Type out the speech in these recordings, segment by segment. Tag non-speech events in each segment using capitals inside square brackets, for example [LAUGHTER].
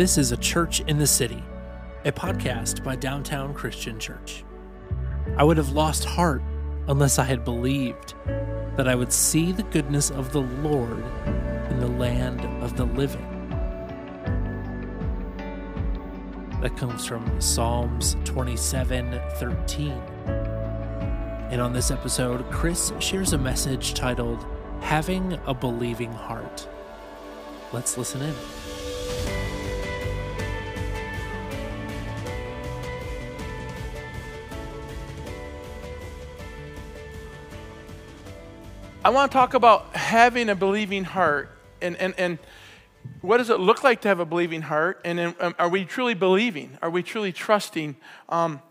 This is A Church in the City, a podcast by Downtown Christian Church. I would have lost heart unless I had believed that I would see the goodness of the Lord in the land of the living. That comes from Psalms 27 13. And on this episode, Kris shares a message titled Having a Believing Heart. Let's listen in. I want to talk about having a believing heart and, and, and what does it look like to have a believing heart? And um, are we truly believing? Are we truly trusting? Um,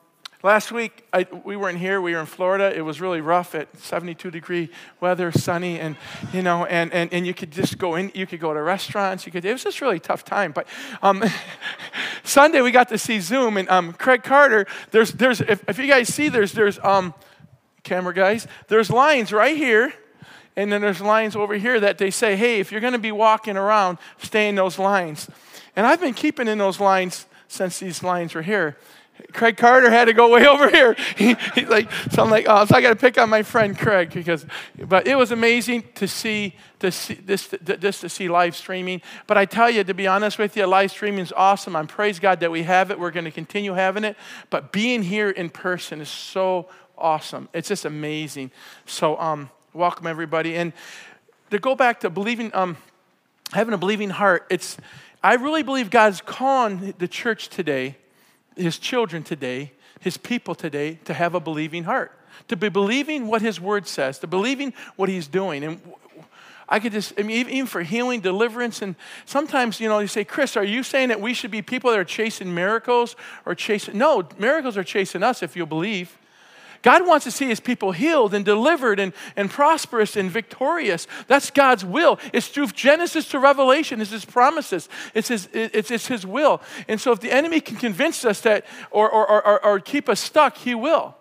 last week, I, we weren't here. We were in Florida. It was really rough at 72 degree weather, sunny, and you know, and, and, and you could just go in. You could go to restaurants. You could. It was just really tough time. But um, [LAUGHS] Sunday we got to see Zoom and um, Craig Carter. There's there's if, if you guys see there's there's um, camera guys. There's lines right here and then there's lines over here that they say, hey, if you're going to be walking around, stay in those lines. And I've been keeping in those lines since these lines were here. Craig Carter had to go way [LAUGHS] over here. He, he's like, so I'm like, oh, so I got to pick on my friend Craig because, but it was amazing to see, to see this, this to see live streaming. But I tell you, to be honest with you, live streaming is awesome. I'm praise God that we have it. We're going to continue having it. But being here in person is so awesome. It's just amazing. So, um, welcome everybody. And to go back to believing, um, having a believing heart, it's, I really believe God's calling the church today, his children today, his people today, to have a believing heart, to be believing what his word says, to believing what he's doing. And I could just, I mean, even for healing, deliverance, and sometimes, you know, you say, Kris, are you saying that we should be people that are chasing miracles or chasing? No, miracles are chasing us if you believe. God wants to see his people healed and delivered and, and prosperous and victorious. That's God's will. It's through Genesis to Revelation, it's his promises, it's his, it's, it's his will. And so if the enemy can convince us that or, or, or, or keep us stuck, he will.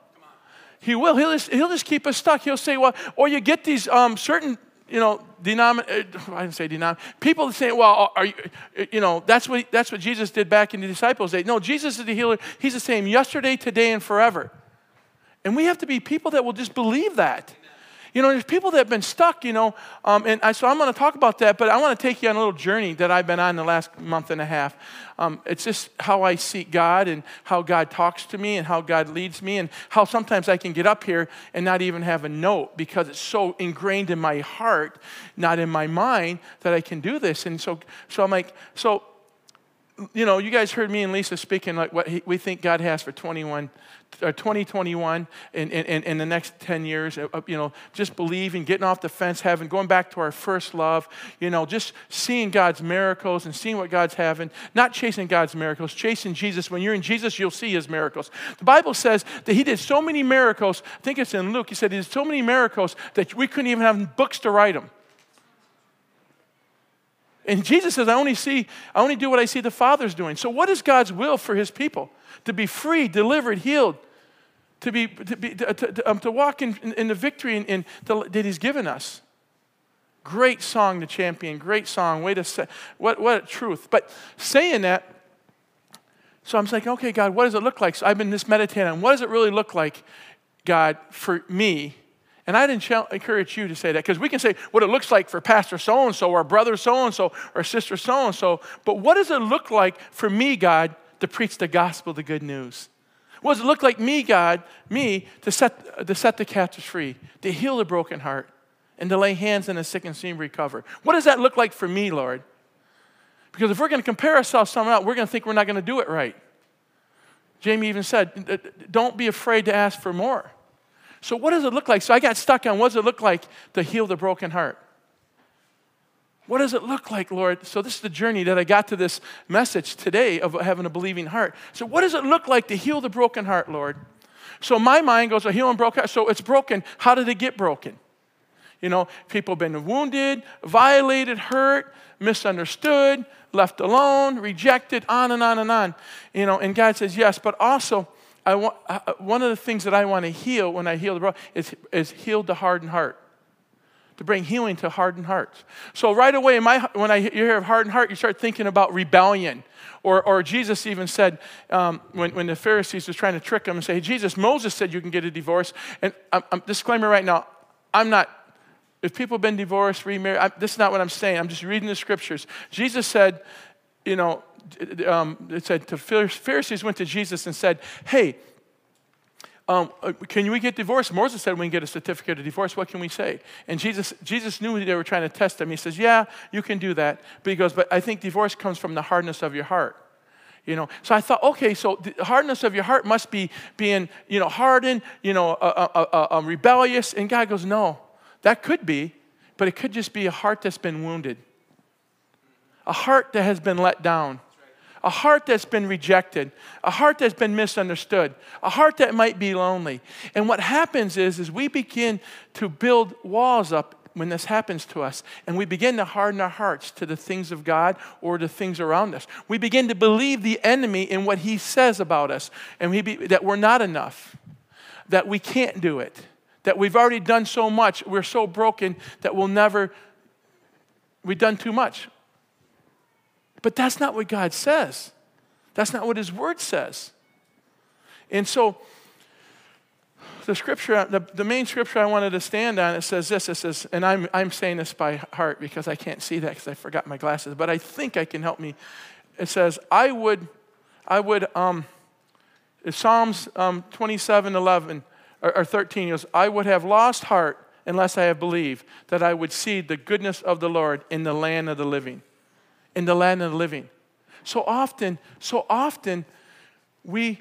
He will. He'll just, he'll just keep us stuck. He'll say, well, or you get these um, certain you know, denomin- uh, I didn't say denom. People say, well, are you, uh, you know, that's what, that's what Jesus did back in the disciples' day. No, Jesus is the healer. He's the same yesterday, today, and forever. And we have to be people that will just believe that. You know, there's people that have been stuck, you know, um, and I, so I'm going to talk about that, but I want to take you on a little journey that I've been on the last month and a half. Um, it's just how I seek God and how God talks to me and how God leads me and how sometimes I can get up here and not even have a note because it's so ingrained in my heart, not in my mind, that I can do this. And so, so I'm like, so you know, you guys heard me and Lisa speaking like what he, we think God has for 21, or 2021 and in, the next 10 years. Uh, uh, you know, just believing, getting off the fence, having, going back to our first love, you know, just seeing God's miracles and seeing what God's having, not chasing God's miracles, chasing Jesus. When you're in Jesus, you'll see his miracles. The Bible says that he did so many miracles. I think it's in Luke. He said he did so many miracles that we couldn't even have books to write them. And Jesus says, I only see, I only do what I see the Father's doing. So, what is God's will for his people? To be free, delivered, healed, to, be, to, be, to, to, um, to walk in, in, in, the victory in, in the, that he's given us. Great song to champion, great song. Way to say, what, what a truth. But saying that, so I'm like, okay, God, what does it look like? So I've been just meditating on what does it really look like, God, for me and I didn't encourage you to say that because we can say what it looks like for Pastor so and so, or brother so and so, or sister so and so. But what does it look like for me, God, to preach the gospel, the good news? What does it look like me, God, me, to set, to set the captives free, to heal the broken heart, and to lay hands on the sick and see them recover? What does that look like for me, Lord? Because if we're going to compare ourselves to someone else, we're going to think we're not going to do it right. Jamie even said, don't be afraid to ask for more. So, what does it look like? So, I got stuck on what does it look like to heal the broken heart? What does it look like, Lord? So, this is the journey that I got to this message today of having a believing heart. So, what does it look like to heal the broken heart, Lord? So, my mind goes, a healing broken heart. So, it's broken. How did it get broken? You know, people have been wounded, violated, hurt, misunderstood, left alone, rejected, on and on and on. You know, and God says, yes, but also, I want, one of the things that I want to heal when I heal the broken is, is heal the hardened heart. to bring healing to hardened hearts. So right away, my, when I you hear of hardened heart, you start thinking about rebellion. Or, or Jesus even said, um, when, when the Pharisees was trying to trick him and say, hey, Jesus, Moses said you can get a divorce. And I'm, I'm disclaimer right now, I'm not, if people have been divorced, remarried, I, this is not what I'm saying. I'm just reading the scriptures. Jesus said, you know, um, it said the Pharisees went to Jesus and said, hey, um, uh, can we get divorced? Moses said we can get a certificate of divorce. What can we say? And Jesus, Jesus knew they were trying to test him. He says, yeah, you can do that. But he goes, but I think divorce comes from the hardness of your heart. You know, so I thought, okay, so the hardness of your heart must be being, you know, hardened, you know, uh, uh, uh, rebellious. And God goes, no, that could be, but it could just be a heart that's been wounded, a heart that has been let down a heart that's been rejected, a heart that's been misunderstood, a heart that might be lonely. And what happens is, is we begin to build walls up when this happens to us, and we begin to harden our hearts to the things of God or the things around us. We begin to believe the enemy in what he says about us, and we be, that we're not enough, that we can't do it, that we've already done so much, we're so broken that we'll never, we've done too much. But that's not what God says. That's not what His Word says. And so, the scripture, the, the main scripture I wanted to stand on, it says this. It says, and I'm, I'm saying this by heart because I can't see that because I forgot my glasses, but I think I can help me. It says, I would, I would, um, Psalms um, 27, 11, or, or 13 goes, I would have lost heart unless I have believed that I would see the goodness of the Lord in the land of the living in the land of the living. So often, so often, we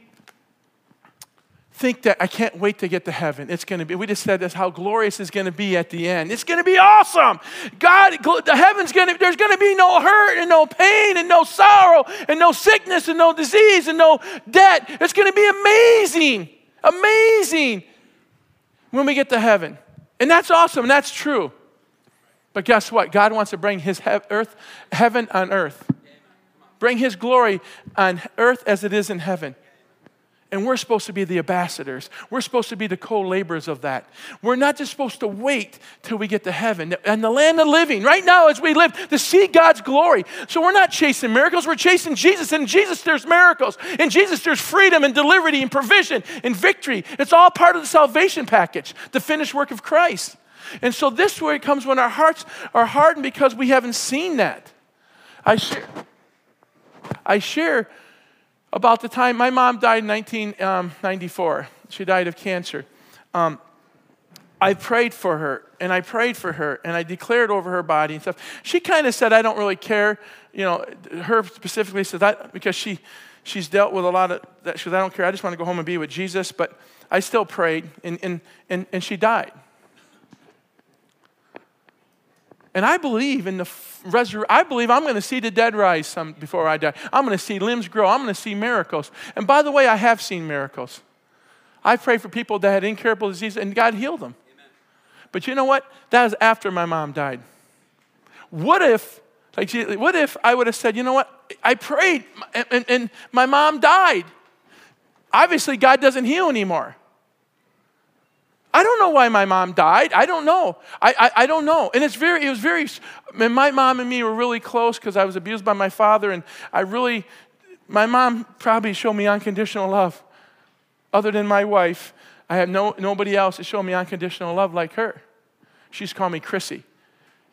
think that I can't wait to get to heaven. It's going to be, we just said this, how glorious it's going to be at the end. It's going to be awesome. God, the heaven's going to, there's going to be no hurt and no pain and no sorrow and no sickness and no disease and no debt. It's going to be amazing, amazing when we get to heaven. And that's awesome, and that's true. But guess what? God wants to bring his he- earth, heaven on earth. Bring his glory on earth as it is in heaven. And we're supposed to be the ambassadors. We're supposed to be the co laborers of that. We're not just supposed to wait till we get to heaven and the land of living right now as we live to see God's glory. So we're not chasing miracles, we're chasing Jesus. And Jesus, there's miracles. In Jesus, there's freedom and delivery and provision and victory. It's all part of the salvation package, the finished work of Christ. And so this way comes when our hearts are hardened because we haven't seen that. I share, I share about the time my mom died in 1994. Um, she died of cancer. Um, I prayed for her and I prayed for her and I declared over her body and stuff. She kind of said, I don't really care. You know, her specifically said that because she, she's dealt with a lot of that. She said, I don't care. I just want to go home and be with Jesus. But I still prayed and, and, and, and she died. And I believe in the resurrection. I believe I'm going to see the dead rise some before I die. I'm going to see limbs grow. I'm going to see miracles. And by the way, I have seen miracles. I prayed for people that had incurable disease and God healed them. Amen. But you know what? That was after my mom died. What if, like, what if I would have said, you know what? I prayed and, and, and my mom died. Obviously, God doesn't heal anymore. I don't know why my mom died. I don't know. I, I, I, don't know. And it's very, it was very, and my mom and me were really close because I was abused by my father. And I really, my mom probably showed me unconditional love. Other than my wife, I have no, nobody else to show me unconditional love like her. She's called me Chrissy.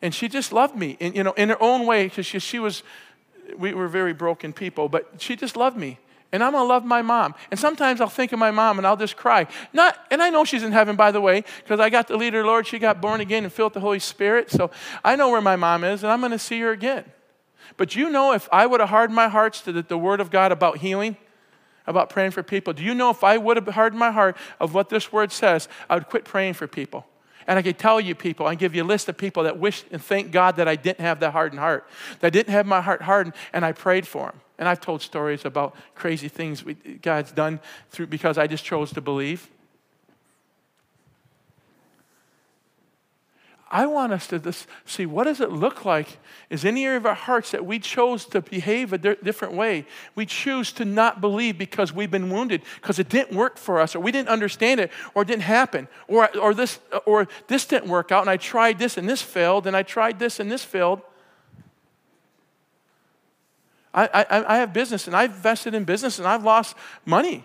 And she just loved me, in, you know, in her own way because she, she was, we were very broken people, but she just loved me and I'm gonna love my mom. And sometimes I'll think of my mom and I'll just cry. Not, and I know she's in heaven, by the way, because I got the leader, Lord. She got born again and filled with the Holy Spirit. So I know where my mom is, and I'm gonna see her again. But you know, if I would have hardened my hearts to the, the Word of God about healing, about praying for people, do you know if I would have hardened my heart of what this Word says, I would quit praying for people. And I could tell you people, I give you a list of people that wish and thank God that I didn't have that hardened heart, that didn't have my heart hardened, and I prayed for them. And I've told stories about crazy things we, God's done through because I just chose to believe. I want us to this, see what does it look like? Is any area of our hearts that we chose to behave a di- different way? We choose to not believe because we've been wounded, because it didn't work for us, or we didn't understand it, or it didn't happen, or, or, this, or this didn't work out, and I tried this and this failed, and I tried this and this failed. I, I, I have business, and I've invested in business, and I've lost money.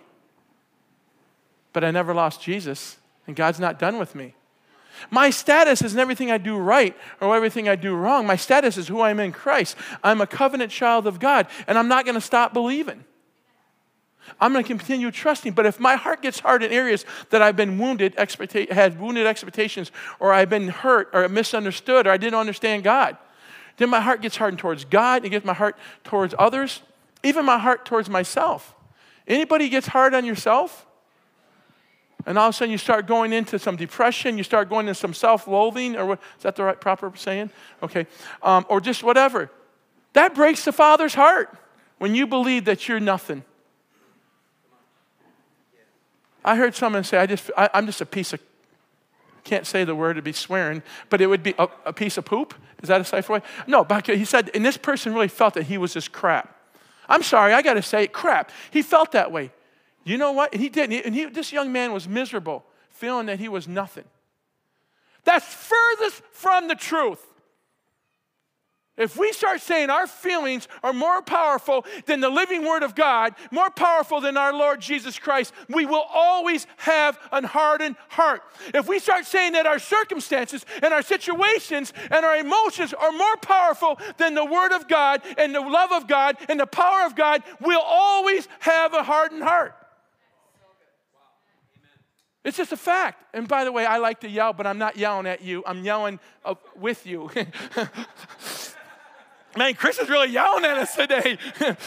But I never lost Jesus, and God's not done with me. My status isn't everything I do right or everything I do wrong. My status is who I am in Christ. I'm a covenant child of God, and I'm not going to stop believing. I'm going to continue trusting. But if my heart gets hard in areas that I've been wounded, had wounded expectations, or I've been hurt, or misunderstood, or I didn't understand God, then my heart gets hardened towards God, it gets my heart towards others, even my heart towards myself. Anybody gets hard on yourself? and all of a sudden you start going into some depression, you start going into some self loathing, or what, is that the right proper saying? Okay. Um, or just whatever. That breaks the Father's heart when you believe that you're nothing. I heard someone say, I just, I, am just a piece of, can't say the word to be swearing, but it would be a, a piece of poop. Is that a safe way? No, but he said, and this person really felt that he was just crap. I'm sorry, I got to say, it, crap. He felt that way. You know what? And he didn't. And, he, this young man was miserable, feeling that he was nothing. That's furthest from the truth. If we start saying our feelings are more powerful than the living Word of God, more powerful than our Lord Jesus Christ, we will always have an hardened heart. If we start saying that our circumstances and our situations and our emotions are more powerful than the Word of God and the love of God and the power of God, we'll always have a hardened heart. It's just a fact. And by the way, I like to yell, but I'm not yelling at you. I'm yelling uh, with you. [LAUGHS] Man, Kris is really yelling at us today. [LAUGHS]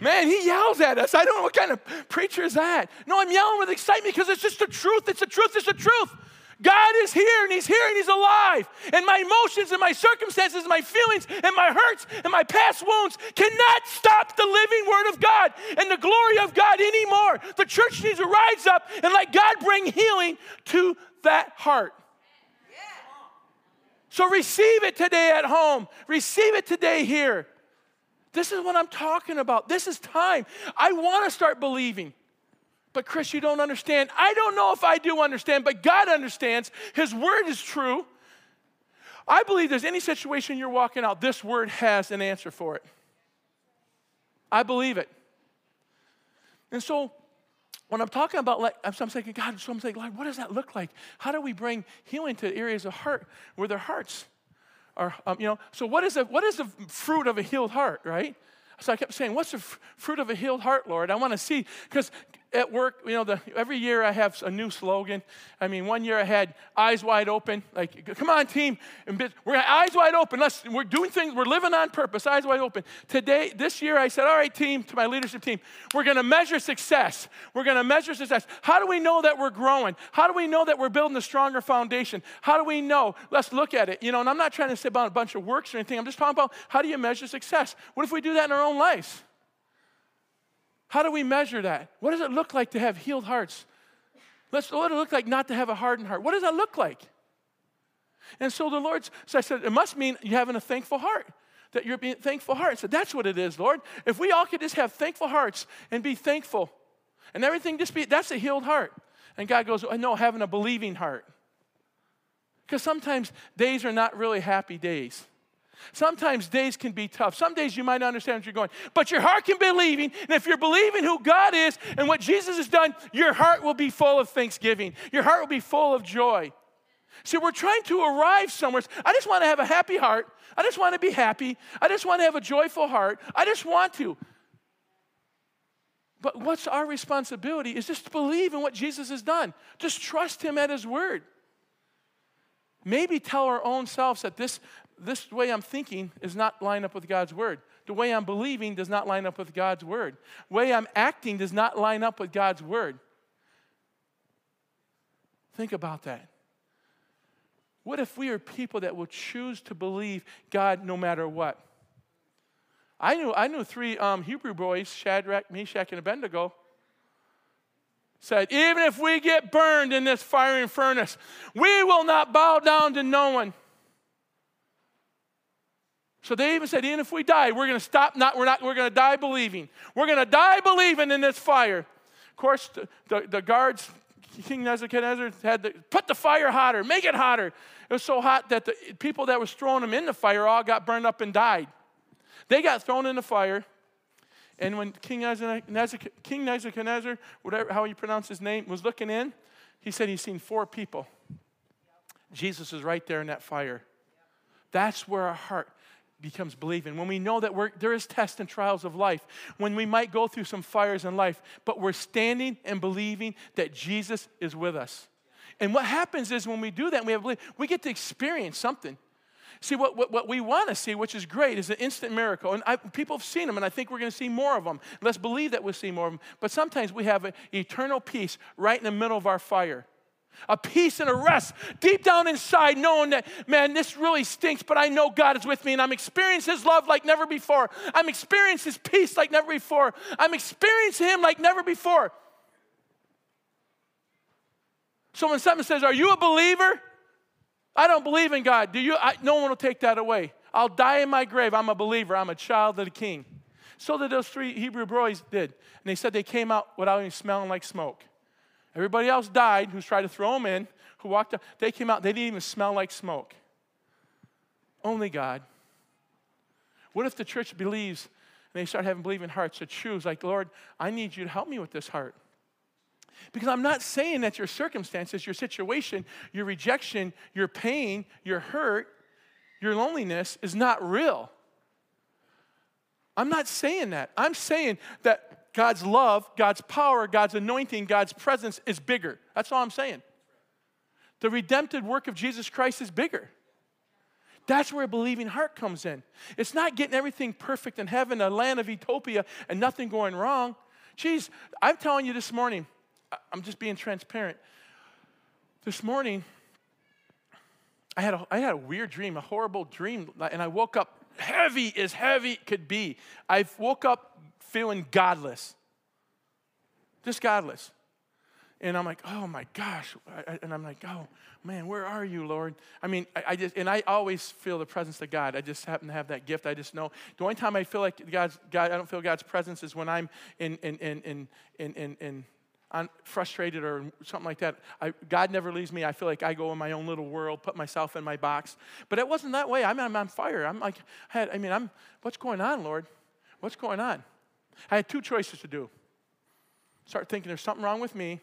Man, he yells at us. I don't know what kind of preacher is that. No, I'm yelling with excitement because it's just the truth. It's the truth. It's the truth. God is here and He's here and He's alive. And my emotions and my circumstances and my feelings and my hurts and my past wounds cannot stop the living Word of God and the glory of God anymore. The church needs to rise up and let God bring healing to that heart. So receive it today at home, receive it today here. This is what I'm talking about. This is time. I want to start believing. But Kris, you don't understand. I don't know if I do understand, but God understands. His word is true. I believe there's any situation you're walking out, this word has an answer for it. I believe it. And so when I'm talking about, like, I'm, I'm thinking, God, so I'm saying, like, what does that look like? How do we bring healing to areas of heart where their hearts are, um, you know? So what is, the, what is the fruit of a healed heart, right? So I kept saying, What's the f- fruit of a healed heart, Lord? I want to see, because at work, you know, the, every year I have a new slogan. I mean, one year I had eyes wide open, like, come on, team, we're eyes wide open. Let's, we're doing things, we're living on purpose, eyes wide open. Today, this year, I said, all right, team, to my leadership team, we're going to measure success. We're going to measure success. How do we know that we're growing? How do we know that we're building a stronger foundation? How do we know? Let's look at it. You know, and I'm not trying to say about a bunch of works or anything. I'm just talking about how do you measure success? What if we do that in our own lives? How do we measure that? What does it look like to have healed hearts? Let's, what does it look like not to have a hardened heart? What does that look like? And so the Lord, so I said, it must mean you having a thankful heart, that you're being thankful heart. I said, that's what it is, Lord. If we all could just have thankful hearts and be thankful, and everything just be, that's a healed heart. And God goes, oh, no, having a believing heart. Because sometimes days are not really happy days. Sometimes days can be tough. Some days you might not understand what you're going, but your heart can be believing. And if you're believing who God is and what Jesus has done, your heart will be full of thanksgiving. Your heart will be full of joy. See, we're trying to arrive somewhere. I just want to have a happy heart. I just want to be happy. I just want to have a joyful heart. I just want to. But what's our responsibility is just to believe in what Jesus has done. Just trust Him at His word. Maybe tell our own selves that this, this way I'm thinking is not line up with God's word. The way I'm believing does not line up with God's word. The way I'm acting does not line up with God's word. Think about that. What if we are people that will choose to believe God no matter what? I knew, I knew three um, Hebrew boys, Shadrach, Meshach, and Abednego, said, Even if we get burned in this fiery furnace, we will not bow down to no one. So they even said, even if we die, we're going to stop. Not we're not. We're going to die believing. We're going to die believing in this fire. Of course, the, the, the guards, King Nebuchadnezzar had to put the fire hotter, make it hotter. It was so hot that the people that was throwing them in the fire all got burned up and died. They got thrown in the fire. And when King Nebuchadnezzar, King Nebuchadnezzar, whatever how you pronounce his name, was looking in, he said he's seen four people. Jesus is right there in that fire. That's where our heart becomes believing. When we know that there is tests and trials of life, when we might go through some fires in life, but we're standing and believing that Jesus is with us. And what happens is when we do that, we have belief, we get to experience something. See, what, what, what we want to see, which is great, is an instant miracle. And I, people have seen them, and I think we're going to see more of them. Let's believe that we'll see more of them. But sometimes we have an eternal peace right in the middle of our fire. A peace and a rest deep down inside, knowing that, man, this really stinks, but I know God is with me and I'm experiencing His love like never before. I'm experiencing His peace like never before. I'm experiencing Him like never before. So when someone says, Are you a believer? I don't believe in God. Do you? I, no one will take that away. I'll die in my grave. I'm a believer. I'm a child of the king. So did those three Hebrew boys did. And they said they came out without even smelling like smoke. Everybody else died who's tried to throw them in, who walked up. They came out, they didn't even smell like smoke. Only God. What if the church believes and they start having believing hearts to choose, like, Lord, I need you to help me with this heart? Because I'm not saying that your circumstances, your situation, your rejection, your pain, your hurt, your loneliness is not real. I'm not saying that. I'm saying that God's love, God's power, God's anointing, God's presence is bigger. That's all I'm saying. The redemptive work of Jesus Christ is bigger. That's where a believing heart comes in. It's not getting everything perfect in heaven, a land of utopia, and nothing going wrong. Geez, I'm telling you this morning, I'm just being transparent. This morning, I had, a, I had a weird dream, a horrible dream, and I woke up heavy as heavy could be. I woke up feeling godless, just godless. And I'm like, oh my gosh. And I'm like, oh man, where are you, Lord? I mean, I, just, and I always feel the presence of God. I just happen to have that gift. I just know. The only time I feel like God's, God, I don't feel God's presence is when I'm in, in, in, in, in, in, in I'm frustrated or something like that. I, God never leaves me. I feel like I go in my own little world, put myself in my box. But it wasn't that way. I'm, I'm on fire. I'm like, I mean, I'm, what's going on, Lord? What's going on? I had two choices to do. Start thinking there's something wrong with me,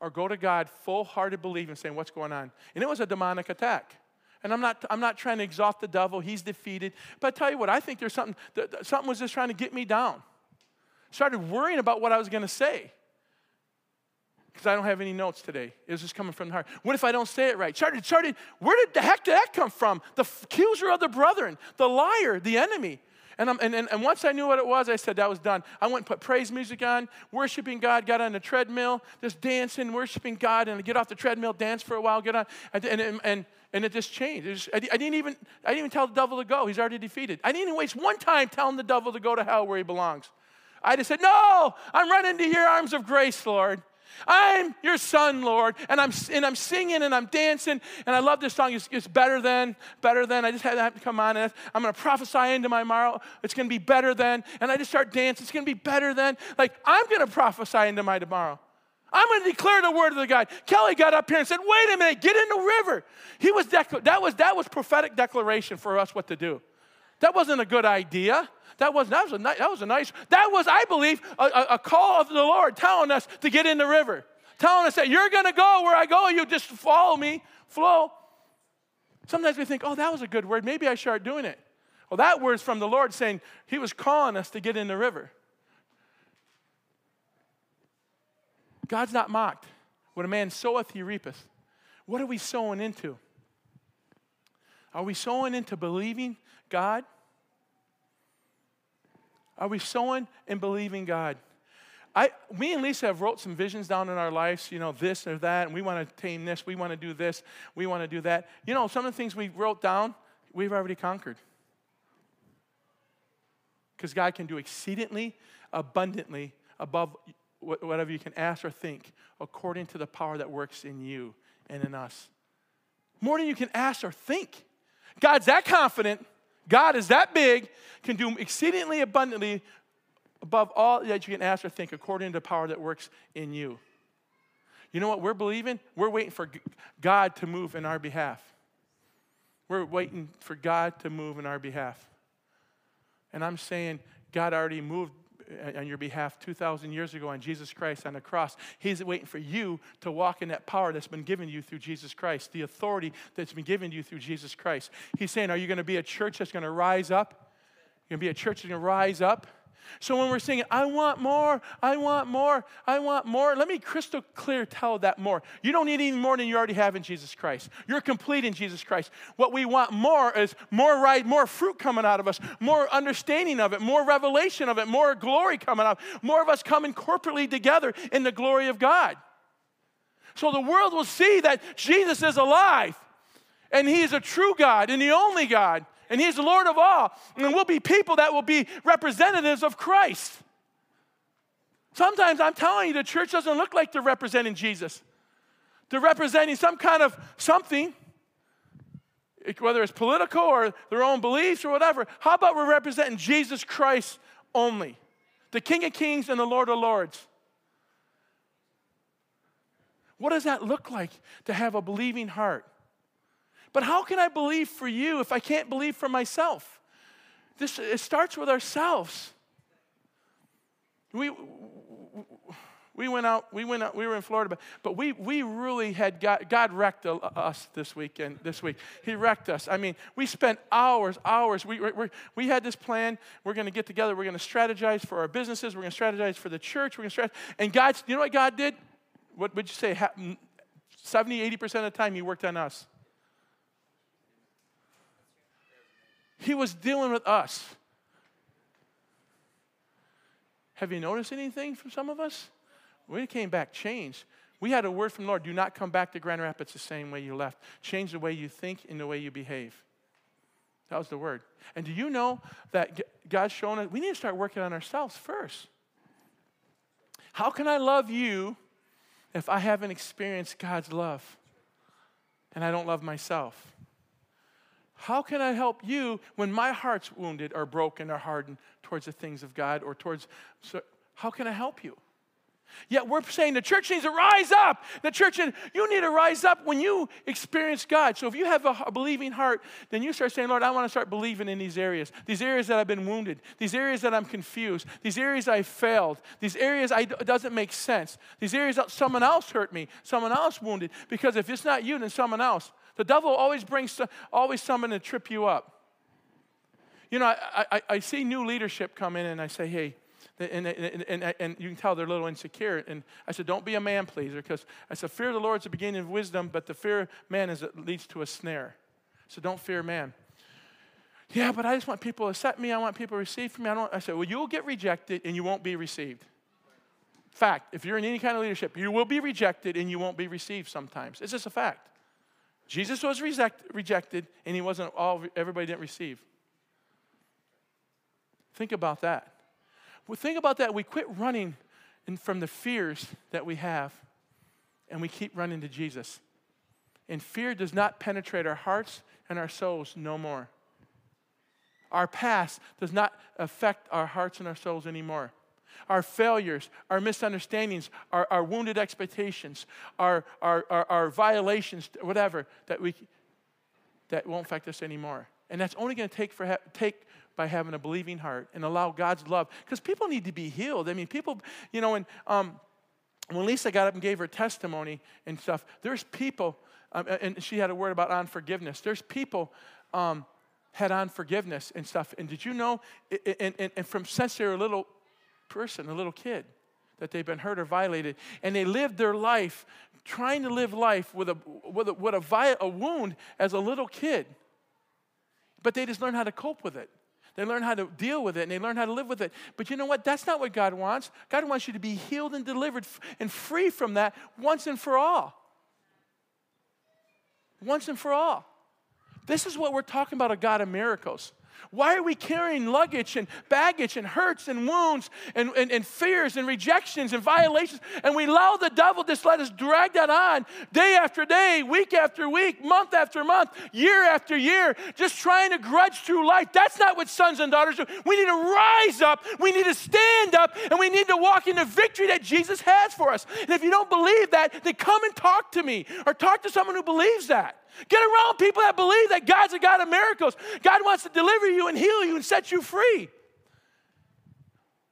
or go to God full hearted believing, saying, What's going on? And it was a demonic attack. And I'm not, I'm not trying to exalt the devil, he's defeated. But I tell you what, I think there's something, something was just trying to get me down. Started worrying about what I was going to say because I don't have any notes today. It was just coming from the heart. What if I don't say it right? Started, started, where did the heck did that come from? The accuser of the brethren, the liar, the enemy. And, and, and, and, once I knew what it was, I said, that was done. I went and put praise music on, worshiping God, got on the treadmill, just dancing, worshiping God, and I get off the treadmill, dance for a while, get on, and, and, and, and it just changed. It just, I, I, didn't even, I didn't even tell the devil to go. He's already defeated. I didn't even waste one time telling the devil to go to hell where he belongs. I just said, no, I'm running to your arms of grace, Lord. I'm your son, Lord. And I'm, and I'm singing and I'm dancing. And I love this song. It's, it's better than, better than. I just had to come on. And I'm going to prophesy into my tomorrow. It's going to be better than. And I just start dancing. It's going to be better than. Like, I'm going to prophesy into my tomorrow. I'm going to declare the word of the God. Kelly got up here and said, wait a minute, get in the river. He was decla- that, was, that was prophetic declaration for us what to do. That wasn't a good idea. That was, that was, a, that was a nice, that was, I believe, a, a call of the Lord telling us to get in the river. Telling us that you're going to go where I go, you just follow me, flow. Sometimes we think, oh, that was a good word. Maybe I start doing it. Well, that word's from the Lord saying He was calling us to get in the river. God's not mocked. What a man soweth, he reapeth. What are we sowing into? Are we sowing into believing God? Are we sowing and believing God? I, me and Lisa have wrote some visions down in our lives, you know, this or that, and we want to tame this, we want to do this, we want to do that. You know, some of the things we wrote down, we've already conquered. Because God can do exceedingly, abundantly, above whatever you can ask or think, according to the power that works in you and in us. More than you can ask or think. God's that confident God is that big, can do exceedingly abundantly above all that you can ask or think, according to the power that works in you. You know what we're believing? We're waiting for God to move in our behalf. We're waiting for God to move in our behalf. And I'm saying God already moved Uh, on your behalf 2,000 years ago on Jesus Christ on the cross. He's waiting for you to walk in that power that's been given you through Jesus Christ, the authority that's been given you through Jesus Christ. He's saying, Are you going to be a church that's going to rise up? You're going to be a church that's going to rise up? So when we're singing, I want more, I want more, I want more, let me crystal clear tell that more. You don't need any more than you already have in Jesus Christ. You're complete in Jesus Christ. What we want more is more right, more fruit coming out of us, more understanding of it, more revelation of it, more glory coming out, more of us coming corporately together in the glory of God. So the world will see that Jesus is alive and he is a true God and the only God and He's the Lord of all. And we'll be people that will be representatives of Christ. Sometimes I'm telling you, the church doesn't look like they're representing Jesus. They're representing some kind of something, whether it's political or their own beliefs or whatever. How about we're representing Jesus Christ only, the King of Kings and the Lord of Lords? What does that look like to have a believing heart? But how can I believe for you if I can't believe for myself? This, it starts with ourselves. We, we went out, we went out, we were in Florida, but, but we, we really had God, God wrecked us this weekend, this week. He wrecked us. I mean, we spent hours, hours. We, we, we had this plan. We're going to get together. We're going to strategize for our businesses. We're going to strategize for the church. We're going to strategize. And God, you know what God did? What would you say? 70, 80% of the time, He worked on us. He was dealing with us. Have you noticed anything from some of us? We came back changed. We had a word from Lord do not come back to Grand Rapids the same way you left. Change the way you think and the way you behave. That was the word. And do you know that God's shown us we need to start working on ourselves first? How can I love you if I haven't experienced God's love and I don't love myself? How can I help you when my heart's wounded or broken or hardened towards the things of God or towards. So how can I help you? Yet we're saying the church needs to rise up. The church, you need to rise up when you experience God. So if you have a, believing heart, then you start saying, Lord, I want to start believing in these areas. These areas that I've been wounded. These areas that I'm confused. These areas I failed. These areas I, it doesn't make sense. These areas that someone else hurt me. Someone else wounded. Because if it's not you, then someone else. The devil always brings always someone to trip you up. You know, I, I, I see new leadership come in and I say, hey, and, and, and, and, you can tell they're a little insecure. And I said, don't be a man pleaser because I said, fear of the Lord is the beginning of wisdom, but the fear of man is it leads to a snare. So don't fear man. Yeah, but I just want people to accept me. I want people to receive from me. I, don't, I said, well, you'll get rejected and you won't be received. Fact, if you're in any kind of leadership, you will be rejected and you won't be received sometimes. It's just a fact. Jesus was reject, rejected, and he wasn't all, everybody didn't receive. Think about that. Well, think about that. We quit running in, from the fears that we have, and we keep running to Jesus. And fear does not penetrate our hearts and our souls no more. Our past does not affect our hearts and our souls anymore our failures, our misunderstandings, our, our wounded expectations, our, our, our, our violations, whatever, that, we, that won't affect us anymore. And that's only going to take, for, take by having a believing heart and allow God's love. Because people need to be healed. I mean, people, you know, and um, when Lisa got up and gave her testimony and stuff, there's people, um, and she had a word about unforgiveness. There's people um, had unforgiveness and stuff. And did you know, and, and, and from since they were little person, a little kid, that they've been hurt or violated, and they lived their life trying to live life with a, with a, with a, vi- a wound as a little kid. But they just learn how to cope with it. They learn how to deal with it and they learn how to live with it. But you know what? That's not what God wants. God wants you to be healed and delivered and free from that once and for all. Once and for all. This is what we're talking about a God of miracles. Why are we carrying luggage and baggage and hurts and wounds and, and, and, fears and rejections and violations? And we allow the devil just let us drag that on day after day, week after week, month after month, year after year, just trying to grudge through life. That's not what sons and daughters do. We need to rise up, we need to stand up, and we need to walk in the victory that Jesus has for us. And if you don't believe that, then come and talk to me or talk to someone who believes that. Get around people that believe that God's a God of miracles. God wants to deliver you and heal you and set you free.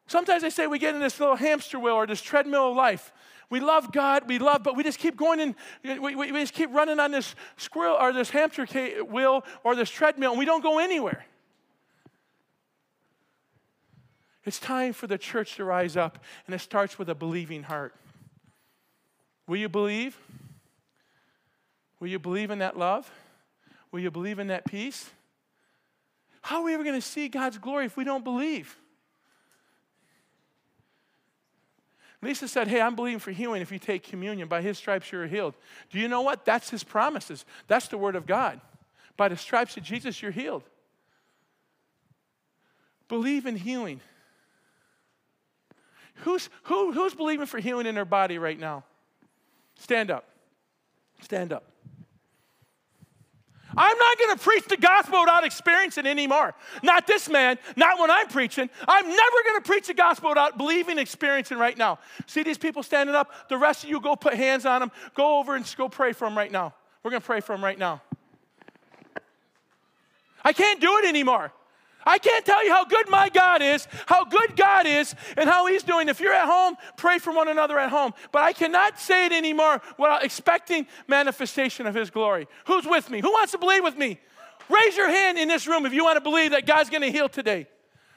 Sometimes they say we get in this little hamster wheel or this treadmill of life. We love God, we love, but we just keep going and we, we, we just keep running on this squirrel or this hamster wheel or this treadmill, and we don't go anywhere. It's time for the church to rise up, and it starts with a believing heart. Will you believe? Will you believe in that love? Will you believe in that peace? How are we ever going to see God's glory if we don't believe? Lisa said, Hey, I'm believing for healing if you take communion. By his stripes you're healed. Do you know what? That's his promises. That's the word of God. By the stripes of Jesus, you're healed. Believe in healing. Who's, who, who's believing for healing in their body right now? Stand up. Stand up. I'm not going to preach the gospel without experiencing anymore. Not this man, not when I'm preaching. I'm never going to preach the gospel without believing, experiencing right now. See these people standing up? The rest of you go put hands on them. Go over and go pray for them right now. We're going to pray for them right now. I can't do it anymore. I can't tell you how good my God is, how good God is, and how He's doing. If you're at home, pray for one another at home. But I cannot say it anymore without expecting manifestation of His glory. Who's with me? Who wants to believe with me? Raise your hand in this room if you want to believe that God's going to heal today.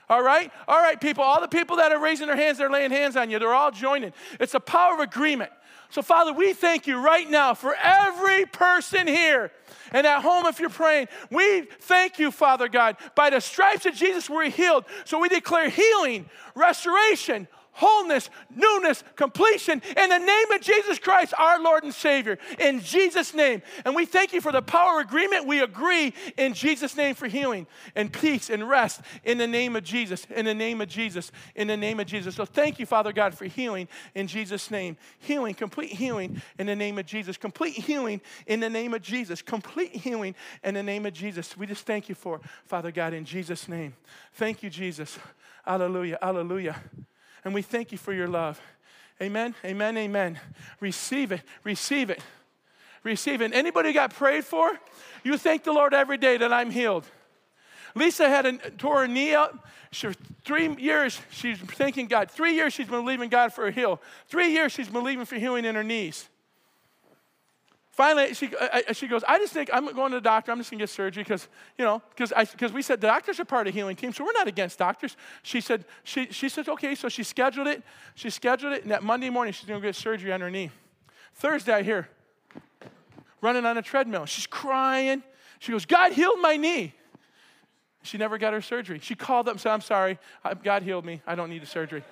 All right? All right, people. All the people that are raising their hands, they're laying hands on you. They're all joining. It's a power of agreement. So, Father, we thank you right now for every person here. And at home, if you're praying, we thank you, Father God. By the stripes of Jesus, we're healed. So we declare healing, restoration, wholeness, newness, completion in the name of Jesus Christ, our Lord and Savior. In Jesus' name. And we thank you for the power agreement. We agree in Jesus' name for healing and peace and rest in the name of Jesus, in the name of Jesus, in the name of Jesus. So thank you, Father God, for healing in Jesus' name. Healing, complete healing in the name of Jesus. Complete healing in the name of Jesus. Complete healing in the name of Jesus. We just thank you for, Father God, in Jesus' name. Thank you, Jesus. Hallelujah. Hallelujah and we thank you for your love. Amen, amen, amen. Receive it, receive it, receive it. Anybody got prayed for? You thank the Lord every day that I'm healed. Lisa had a, tore her knee up. She, three years she's thanking God. Three years she's been believing God for a heal. Three years she's been believing for healing in her knees. Finally, she, uh, uh, she goes, I just think I'm going to the doctor. I'm just going to get surgery because, you know, because we said the doctors are part of the healing team, so we're not against doctors. She said, she, she said, okay, so she scheduled it. She scheduled it, and that Monday morning, she's going to get surgery on her knee. Thursday, I hear running on a treadmill. She's crying. She goes, God healed my knee. She never got her surgery. She called up and said, I'm sorry. God healed me. I don't need a surgery.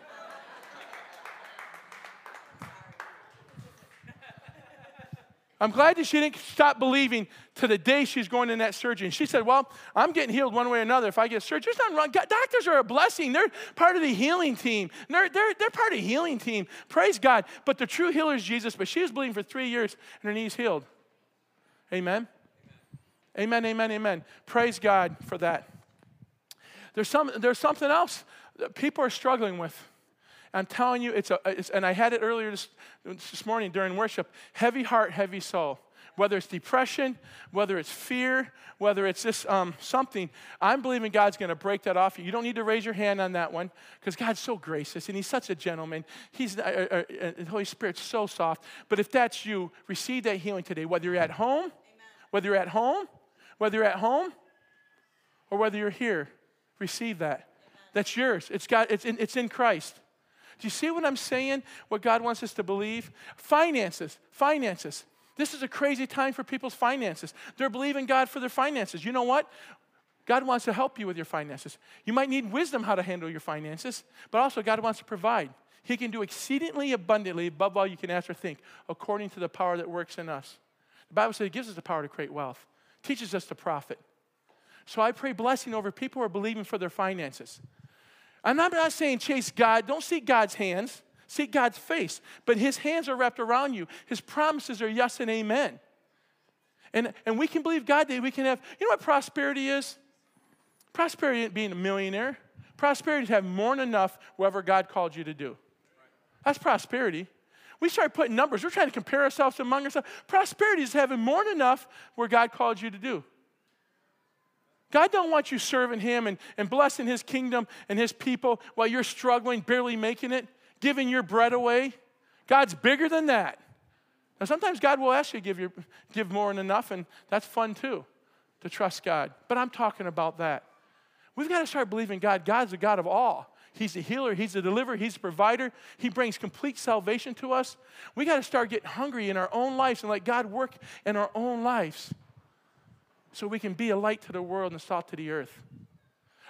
I'm glad that she didn't stop believing to the day she's going in that surgery. And she said, Well, I'm getting healed one way or another if I get surgery. There's nothing wrong. Doctors are a blessing. They're part of the healing team. They're, they're, they're part of the healing team. Praise God. But the true healer is Jesus. But she was bleeding for three years and her knees healed. Amen. Amen, amen, amen. Praise God for that. There's, some, there's something else that people are struggling with. I'm telling you, it's a, it's, and I had it earlier this, this morning during worship heavy heart, heavy soul. Whether it's depression, whether it's fear, whether it's just um, something, I'm believing God's going to break that off you. You don't need to raise your hand on that one because God's so gracious and He's such a gentleman. He's uh, uh, uh, the Holy Spirit's so soft. But if that's you, receive that healing today. Whether you're at home, Amen. whether you're at home, whether you're at home, or whether you're here, receive that. Amen. That's yours. It's, got, it's, in, it's in Christ. Do you see what I'm saying? What God wants us to believe? Finances, finances. This is a crazy time for people's finances. They're believing God for their finances. You know what? God wants to help you with your finances. You might need wisdom how to handle your finances, but also God wants to provide. He can do exceedingly abundantly above all you can ask or think, according to the power that works in us. The Bible says He gives us the power to create wealth, teaches us to profit. So I pray blessing over people who are believing for their finances. Not, I'm not saying chase God, don't seek God's hands, seek God's face. But His hands are wrapped around you, His promises are yes and amen. And, and we can believe God that we can have, you know what prosperity is? Prosperity being a millionaire. Prosperity is having more than enough whatever God called you to do. That's prosperity. We start putting numbers. We're trying to compare ourselves among ourselves. Prosperity is having more than enough where God called you to do. God don't want you serving him and, and blessing his kingdom and his people while you're struggling, barely making it, giving your bread away. God's bigger than that. Now, sometimes God will ask you to give, your, give more than enough, and that's fun too, to trust God. But I'm talking about that. We've got to start believing God. God's the God of all. He's a healer, He's a deliverer, He's a provider. He brings complete salvation to us. We got to start getting hungry in our own lives and let God work in our own lives so we can be a light to the world and a salt to the earth.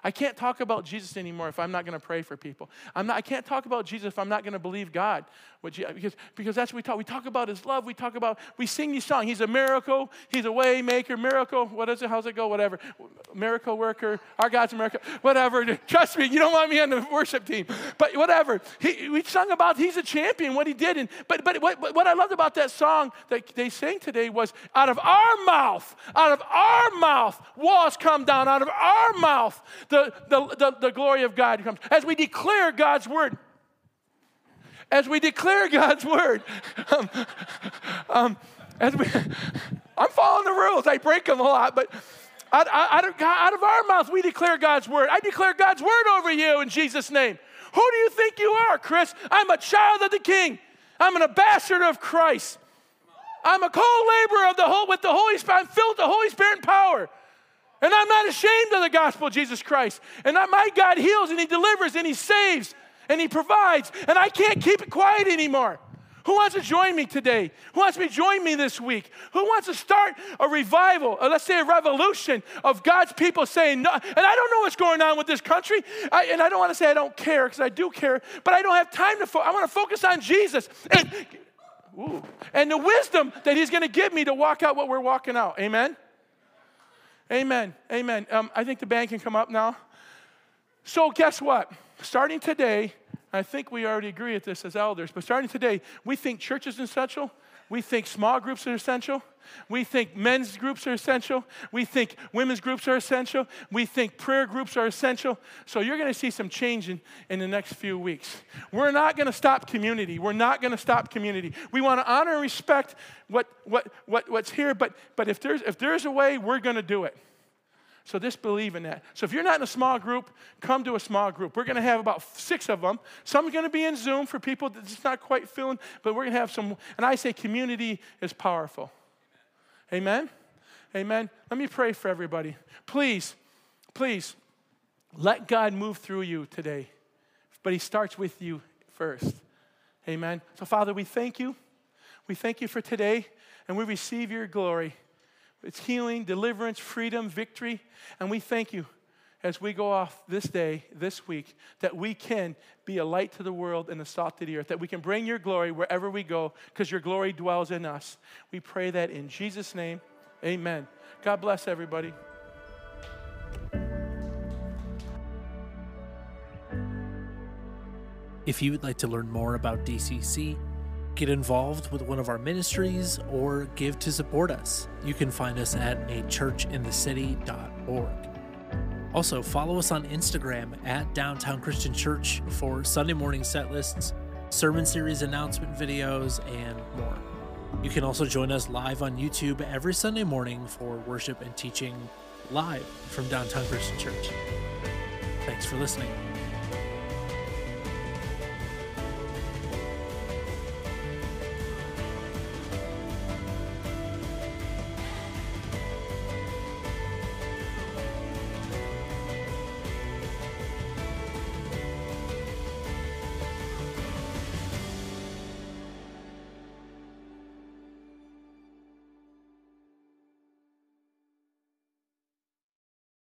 I can't talk about Jesus anymore if I'm not going to pray for people. I'm not, I can't talk about Jesus if I'm not going to believe God. because, because that's what we talk. We talk about his love. We talk about, we sing these songs. He's a miracle. He's a way maker, miracle. What is it? How's it go? Whatever. Miracle worker. Our God's a miracle. Whatever. Trust me, you don't want me on the worship team. But whatever. He, we sung about he's a champion, what he did. And, but but what, what I loved about that song that they sang today was out of our mouth, out of our mouth, walls come down. Out of our mouth, the, the, the, the glory of God comes. As we declare God's word, as we declare God's word, [LAUGHS] um, um, as we, [LAUGHS] I'm following the rules. I break them a lot, but out, out, of, out of our mouth, we declare God's word. I declare God's word over you in Jesus' name. Who do you think you are, Kris? I'm a child of the King. I'm an ambassador of Christ. I'm a co-laborer of the whole with the Holy Spirit. I'm filled with the Holy Spirit and power. And I'm not ashamed of the gospel of Jesus Christ. And that my God heals and He delivers and He saves and He provides. And I can't keep it quiet anymore. Who wants to join me today? Who wants to join me this week? Who wants to start a revival, or let's say a revolution of God's people saying, no, and I don't know what's going on with this country, I, and I don't want to say I don't care, because I do care, but I don't have time to, fo- I want to focus on Jesus. And, and the wisdom that He's going to give me to walk out what we're walking out. Amen? Amen. Amen. Um, I think the band can come up now. So, guess what? Starting today, I think we already agree at this as elders, but starting today, we think church is essential. We think small groups are essential. We think men's groups are essential. We think women's groups are essential. We think prayer groups are essential. So you're going to see some change in, in the next few weeks. We're not going to stop community. We're not going to stop community. We want to honor and respect what, what, what, what's here, but, but if, there's, if there's a way, we're going to do it. So just believe in that. So if you're not in a small group, come to a small group. We're going to have about six of them. Some are going to be in Zoom for people that's not quite feeling, but we're going to have some. And I say community is powerful. Amen? Amen. Let me pray for everybody. Please, please, let God move through you today. But He starts with you first. Amen. So, Father, we thank you. We thank you for today, and we receive your glory. It's healing, deliverance, freedom, victory. And we thank you as we go off this day, this week, that we can be a light to the world and a salt to the earth, that we can bring your glory wherever we go because your glory dwells in us. We pray that in Jesus' name. Amen. God bless everybody. If you would like to learn more about DCC, get involved with one of our ministries, or give to support us, you can find us at achurchinthecity.org. Also, follow us on Instagram at Downtown Christian Church for Sunday morning set lists, sermon series announcement videos, and more. You can also join us live on YouTube every Sunday morning for worship and teaching live from Downtown Christian Church. Thanks for listening.